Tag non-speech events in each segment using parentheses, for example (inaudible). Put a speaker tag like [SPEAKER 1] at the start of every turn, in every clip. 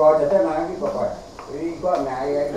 [SPEAKER 1] coi cho tới mai cái coi coi đi có ngày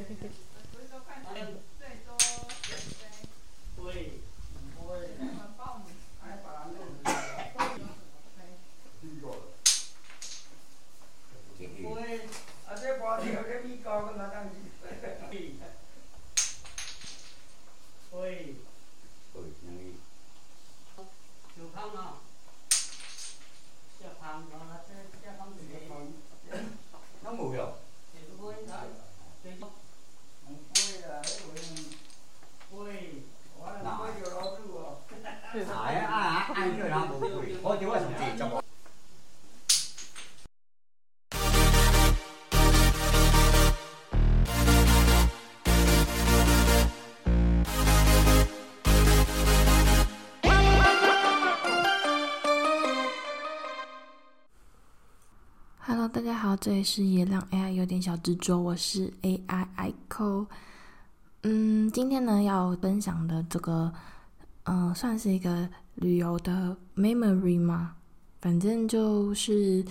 [SPEAKER 1] Hello，这里是也让 AI 有点小执着，我是 AI Echo。嗯，今天呢要分享的这个，嗯、算是一个旅游的 memory 吗？反正就是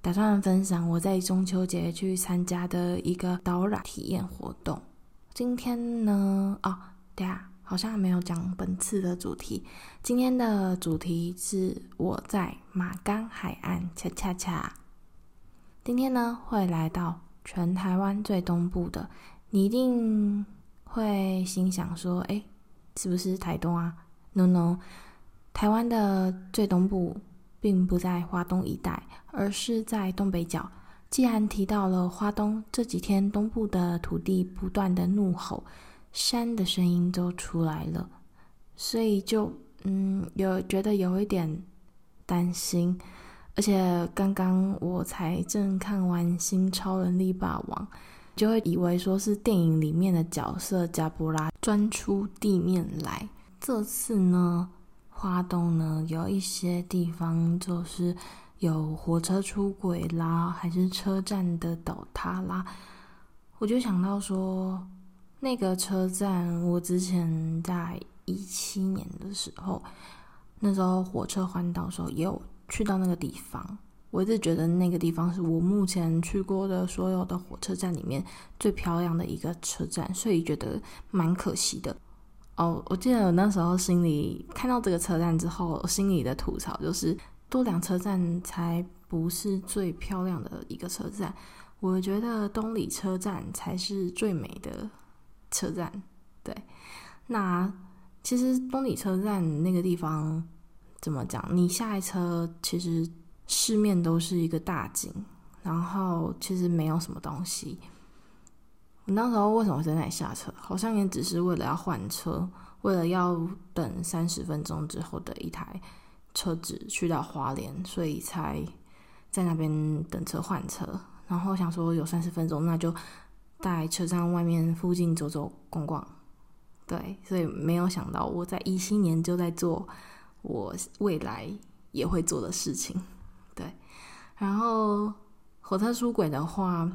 [SPEAKER 1] 打算分享我在中秋节去参加的一个导览体验活动。今天呢，哦，对啊，好像还没有讲本次的主题。今天的主题是我在马岗海岸恰恰恰。今天呢，会来到全台湾最东部的，你一定会心想说：“哎，是不是台东啊？”No No，台湾的最东部并不在花东一带，而是在东北角。既然提到了花东，这几天东部的土地不断的怒吼，山的声音都出来了，所以就嗯，有觉得有一点担心。而且刚刚我才正看完《新超人力霸王》，就会以为说是电影里面的角色加布拉钻出地面来。这次呢，花东呢有一些地方就是有火车出轨啦，还是车站的倒塌啦。我就想到说，那个车站我之前在一七年的时候，那时候火车环岛时候也有。去到那个地方，我一直觉得那个地方是我目前去过的所有的火车站里面最漂亮的一个车站，所以觉得蛮可惜的。哦，我记得我那时候心里看到这个车站之后，心里的吐槽就是多良车站才不是最漂亮的一个车站，我觉得东里车站才是最美的车站。对，那其实东里车站那个地方。怎么讲？你下一车，其实四面都是一个大景，然后其实没有什么东西。我那时候为什么在那里下车？好像也只是为了要换车，为了要等三十分钟之后的一台车子去到花莲，所以才在那边等车换车。然后想说有三十分钟，那就在车站外面附近走走逛逛。对，所以没有想到我在一七年就在做。我未来也会做的事情，对。然后火车出轨的话，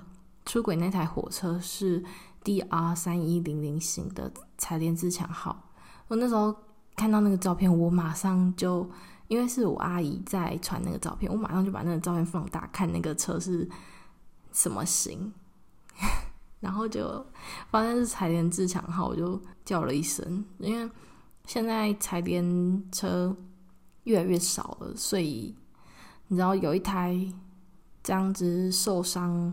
[SPEAKER 1] 出轨那台火车是 DR 三一零零型的柴联自强号。我那时候看到那个照片，我马上就，因为是我阿姨在传那个照片，我马上就把那个照片放大，看那个车是什么型，(laughs) 然后就发现是柴联自强号，我就叫了一声，因为。现在柴联车越来越少了，所以你知道有一台这样子受伤，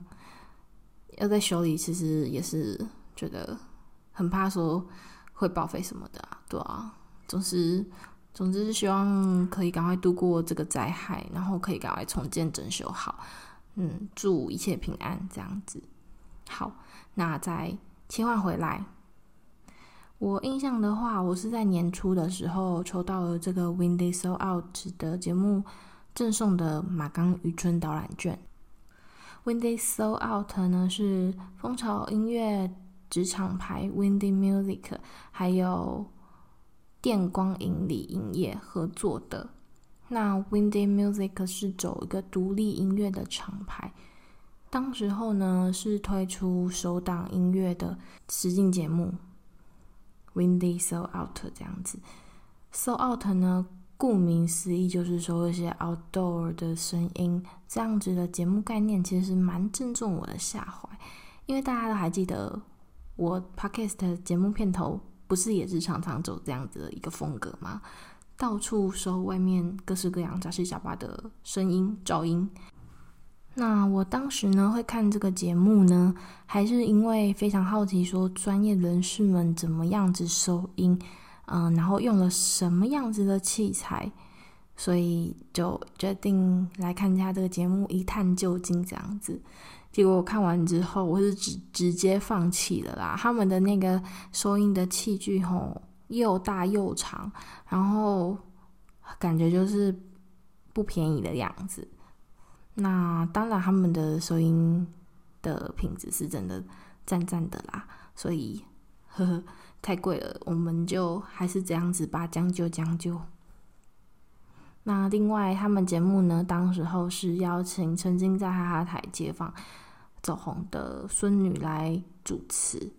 [SPEAKER 1] 要在修理，其实也是觉得很怕说会报废什么的，对啊，总是总之是希望可以赶快度过这个灾害，然后可以赶快重建整修好，嗯，祝一切平安这样子。好，那再切换回来，我印象的话，我是在年初的时候抽到了这个 Windy So Out 的节目赠送的马冈渔村导览券。Windy So Out 呢是蜂巢音乐子厂牌 Windy Music 还有电光影里影业合作的。那 Windy Music 是走一个独立音乐的厂牌，当时候呢是推出首档音乐的实境节目 Windy so Out 这样子。，so Out 呢？顾名思义，就是说一些 outdoor 的声音，这样子的节目概念，其实是蛮正中我的下怀。因为大家都还记得，我 podcast 的节目片头不是也是常常走这样子的一个风格吗？到处收外面各式各样杂七杂八的声音噪音。那我当时呢会看这个节目呢，还是因为非常好奇，说专业人士们怎么样子收音。嗯，然后用了什么样子的器材，所以就决定来看一下这个节目，一探究竟这样子。结果我看完之后，我是直直接放弃了啦。他们的那个收音的器具吼，又大又长，然后感觉就是不便宜的样子。那当然，他们的收音的品质是真的赞赞的啦，所以呵呵。太贵了，我们就还是这样子吧，将就将就。那另外，他们节目呢，当时候是邀请曾经在哈哈台街坊走红的孙女来主持，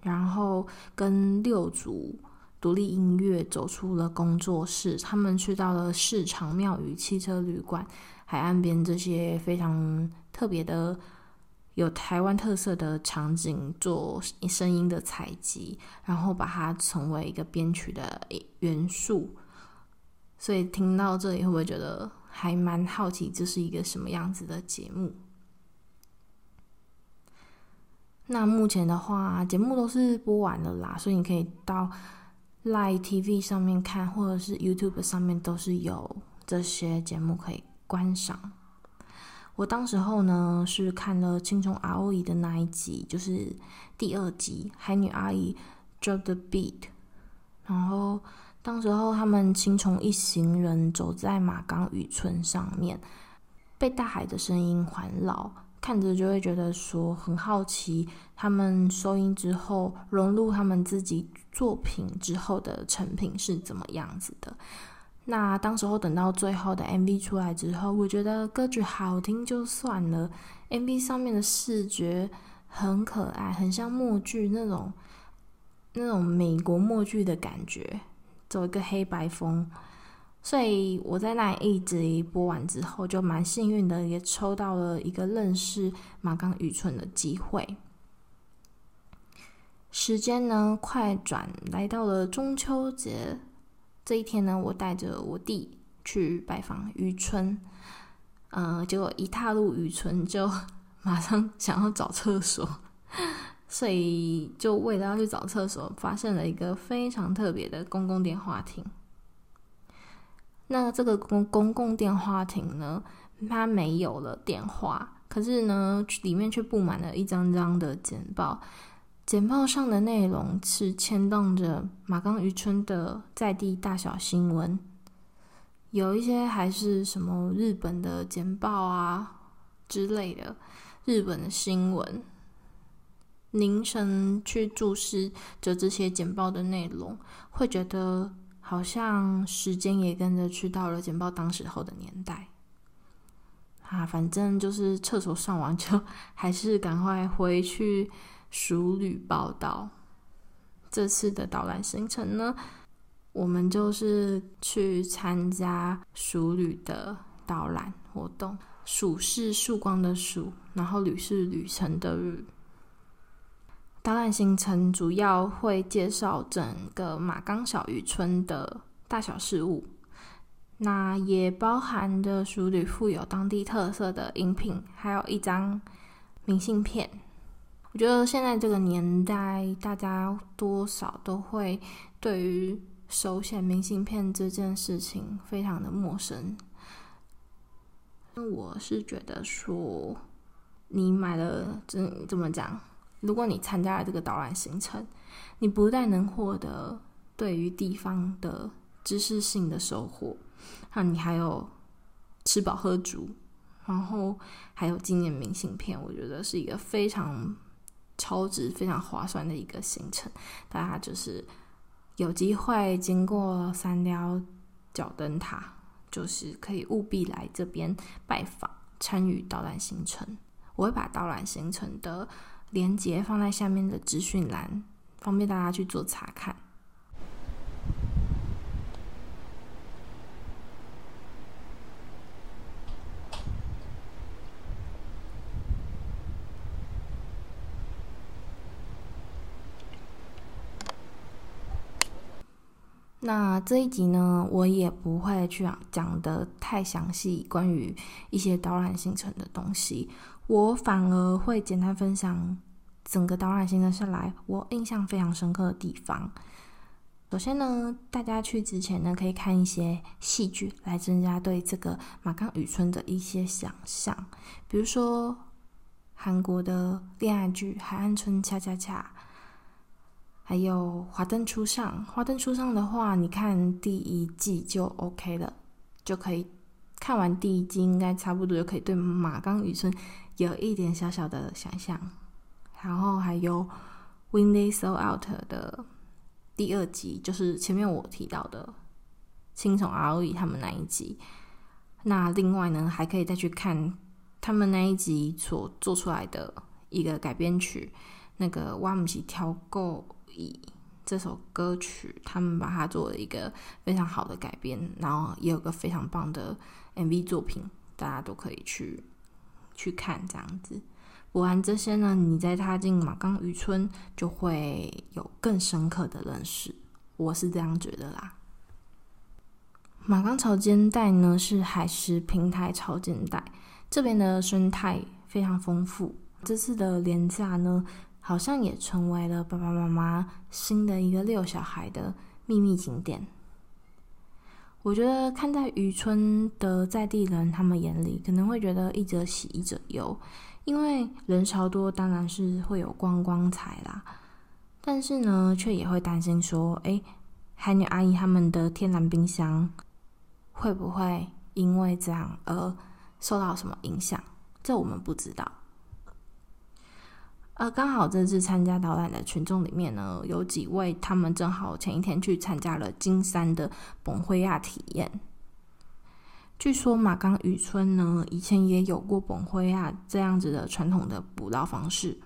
[SPEAKER 1] 然后跟六组独立音乐走出了工作室，他们去到了市场、庙宇、汽车旅馆、海岸边这些非常特别的。有台湾特色的场景做声音的采集，然后把它成为一个编曲的元素。所以听到这里，会不会觉得还蛮好奇，这是一个什么样子的节目？那目前的话，节目都是播完了啦，所以你可以到 Live TV 上面看，或者是 YouTube 上面都是有这些节目可以观赏。我当时候呢是看了青虫阿欧伊的那一集，就是第二集海女阿姨 drop the beat，然后当时候他们青虫一行人走在马冈渔村上面，被大海的声音环绕，看着就会觉得说很好奇，他们收音之后融入他们自己作品之后的成品是怎么样子的。那当时候等到最后的 MV 出来之后，我觉得歌曲好听就算了，MV 上面的视觉很可爱，很像默剧那种那种美国默剧的感觉，走一个黑白风。所以我在那一集播完之后，就蛮幸运的，也抽到了一个认识马刚愚蠢的机会。时间呢，快转来到了中秋节。这一天呢，我带着我弟去拜访渔村，呃，结果一踏入渔村就 (laughs) 马上想要找厕所，(laughs) 所以就为了要去找厕所，发现了一个非常特别的公共电话亭。那这个公公共电话亭呢，它没有了电话，可是呢，里面却布满了一张张的简报。简报上的内容是牵动着马冈渔村的在地大小新闻，有一些还是什么日本的简报啊之类的，日本的新闻。凝神去注视着这些简报的内容，会觉得好像时间也跟着去到了简报当时候的年代。啊，反正就是厕所上完就 (laughs) 还是赶快回去。熟旅报道，这次的导览行程呢，我们就是去参加熟旅的导览活动。曙是曙光的曙，然后旅是旅程的旅。导览行程主要会介绍整个马冈小渔村的大小事物，那也包含着熟旅富有当地特色的饮品，还有一张明信片。我觉得现在这个年代，大家多少都会对于手写明信片这件事情非常的陌生。我是觉得说，你买了，这怎么讲？如果你参加了这个导览行程，你不但能获得对于地方的知识性的收获，那你还有吃饱喝足，然后还有纪念明信片，我觉得是一个非常。超值、非常划算的一个行程，大家就是有机会经过三貂角灯塔，就是可以务必来这边拜访、参与导览行程。我会把导览行程的连接放在下面的资讯栏，方便大家去做查看。那这一集呢，我也不会去讲的太详细，关于一些导览行程的东西，我反而会简单分享整个导览行程下来我印象非常深刻的地方。首先呢，大家去之前呢，可以看一些戏剧来增加对这个马岗渔村的一些想象，比如说韩国的恋爱剧《海岸村恰恰恰》。还有华灯初上，华灯初上的话，你看第一季就 OK 了，就可以看完第一季，应该差不多就可以对马岗渔村有一点小小的想象。然后还有 Windy So Out 的第二集，就是前面我提到的青虫 ROE 他们那一集。那另外呢，还可以再去看他们那一集所做出来的一个改编曲，那个哇姆西跳够。以这首歌曲，他们把它做了一个非常好的改编，然后也有个非常棒的 MV 作品，大家都可以去去看这样子。播完这些呢，你再踏进马冈渔村，就会有更深刻的认识。我是这样觉得啦。马岗潮间带呢，是海蚀平台潮间带，这边的生态非常丰富。这次的连假呢，好像也成为了爸爸妈妈新的一个遛小孩的秘密景点。我觉得看在渔村的在地人他们眼里，可能会觉得一者喜一者忧，因为人潮多，当然是会有观光财啦。但是呢，却也会担心说，哎，海女阿姨他们的天然冰箱会不会因为这样而受到什么影响？这我们不知道。呃，刚好这次参加导览的群众里面呢，有几位他们正好前一天去参加了金山的本灰亚体验。据说马岗渔村呢，以前也有过本灰亚这样子的传统的捕捞方式，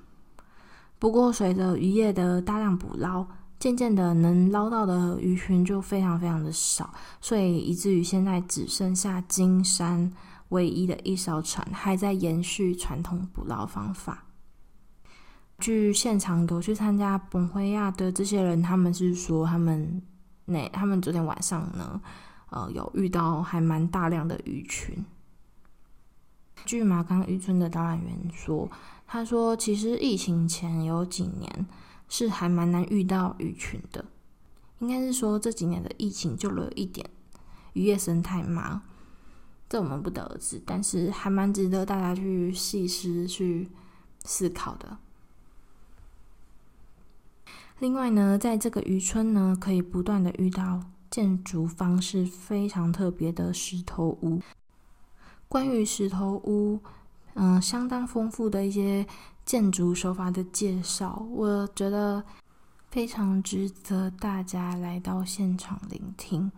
[SPEAKER 1] 不过随着渔业的大量捕捞，渐渐的能捞到的鱼群就非常非常的少，所以以至于现在只剩下金山唯一的一艘船还在延续传统捕捞方法。据现场有去参加本会亚的这些人，他们是说他们那他们昨天晚上呢，呃，有遇到还蛮大量的鱼群。据马岗渔村的导览员说，他说其实疫情前有几年是还蛮难遇到鱼群的，应该是说这几年的疫情救了一点渔业生态嘛，这我们不得而知，但是还蛮值得大家去细思去思考的。另外呢，在这个渔村呢，可以不断的遇到建筑方式非常特别的石头屋。关于石头屋，嗯、相当丰富的一些建筑手法的介绍，我觉得非常值得大家来到现场聆听，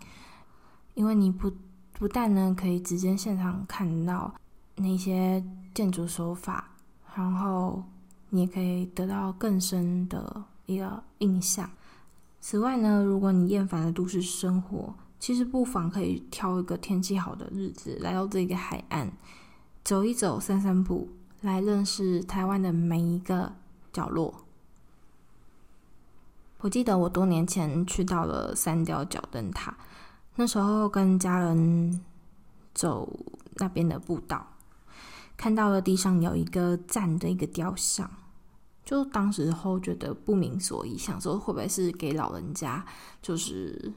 [SPEAKER 1] 因为你不不但呢可以直接现场看到那些建筑手法，然后你也可以得到更深的。一个印象。此外呢，如果你厌烦了都市生活，其实不妨可以挑一个天气好的日子，来到这个海岸，走一走、散散步，来认识台湾的每一个角落。我记得我多年前去到了三貂角灯塔，那时候跟家人走那边的步道，看到了地上有一个站的一个雕像。就当时候觉得不明所以，想说会不会是给老人家就是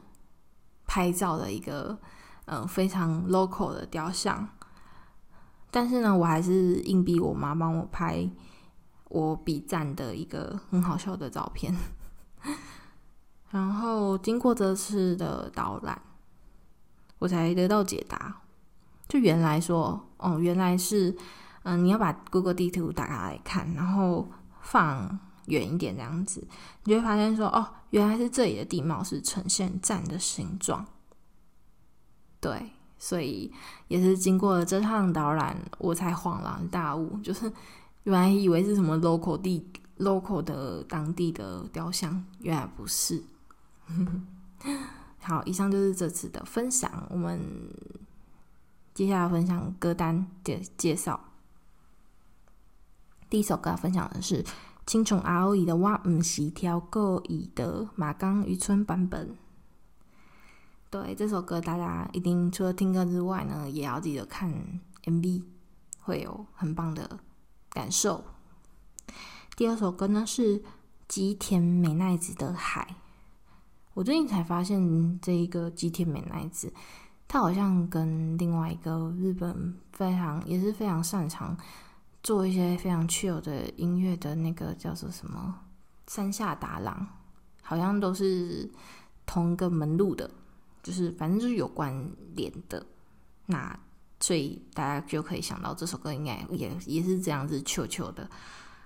[SPEAKER 1] 拍照的一个嗯、非常 local 的雕像。但是呢，我还是硬逼我妈帮我拍我比赞的一个很好笑的照片。(laughs) 然后经过这次的导览，我才得到解答。就原来说，哦，原来是，嗯、你要把 Google 地图打开来看，然后放远一点这样子，你就会发现说，哦，原来是这里的地貌是呈现站的形状。对。所以也是经过了这趟导览，我才恍然大悟，就是原来以为是什么 local 地 local 的当地的雕像，原来不是。(laughs) 好，以上就是这次的分享。我们接下来分享歌单的介绍。第一首歌要分享的是青虫阿欧伊的《我毋是跳过伊》的马岗渔村版本。对这首歌，大家一定除了听歌之外呢，也要记得看 MV，会有很棒的感受。第二首歌呢是吉田美奈子的《海》，我最近才发现这一个吉田美奈子，她好像跟另外一个日本非常也是非常擅长做一些非常 chill 的音乐的那个叫做什么山下达郎，好像都是同一个门路的。就是反正就是有关联的，那所以大家就可以想到这首歌应该也也是这样子球球的。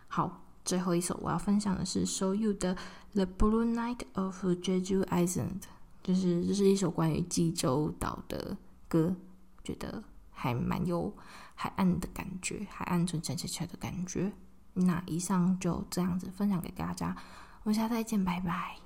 [SPEAKER 1] 好，最后一首我要分享的是 SOYOU 的《The Blue Night of Jeju Island》，就是这是一首关于济州岛的歌，觉得还蛮有海岸的感觉，海岸村恰恰恰的感觉。那以上就这样子分享给大家，我们下次再见，拜拜。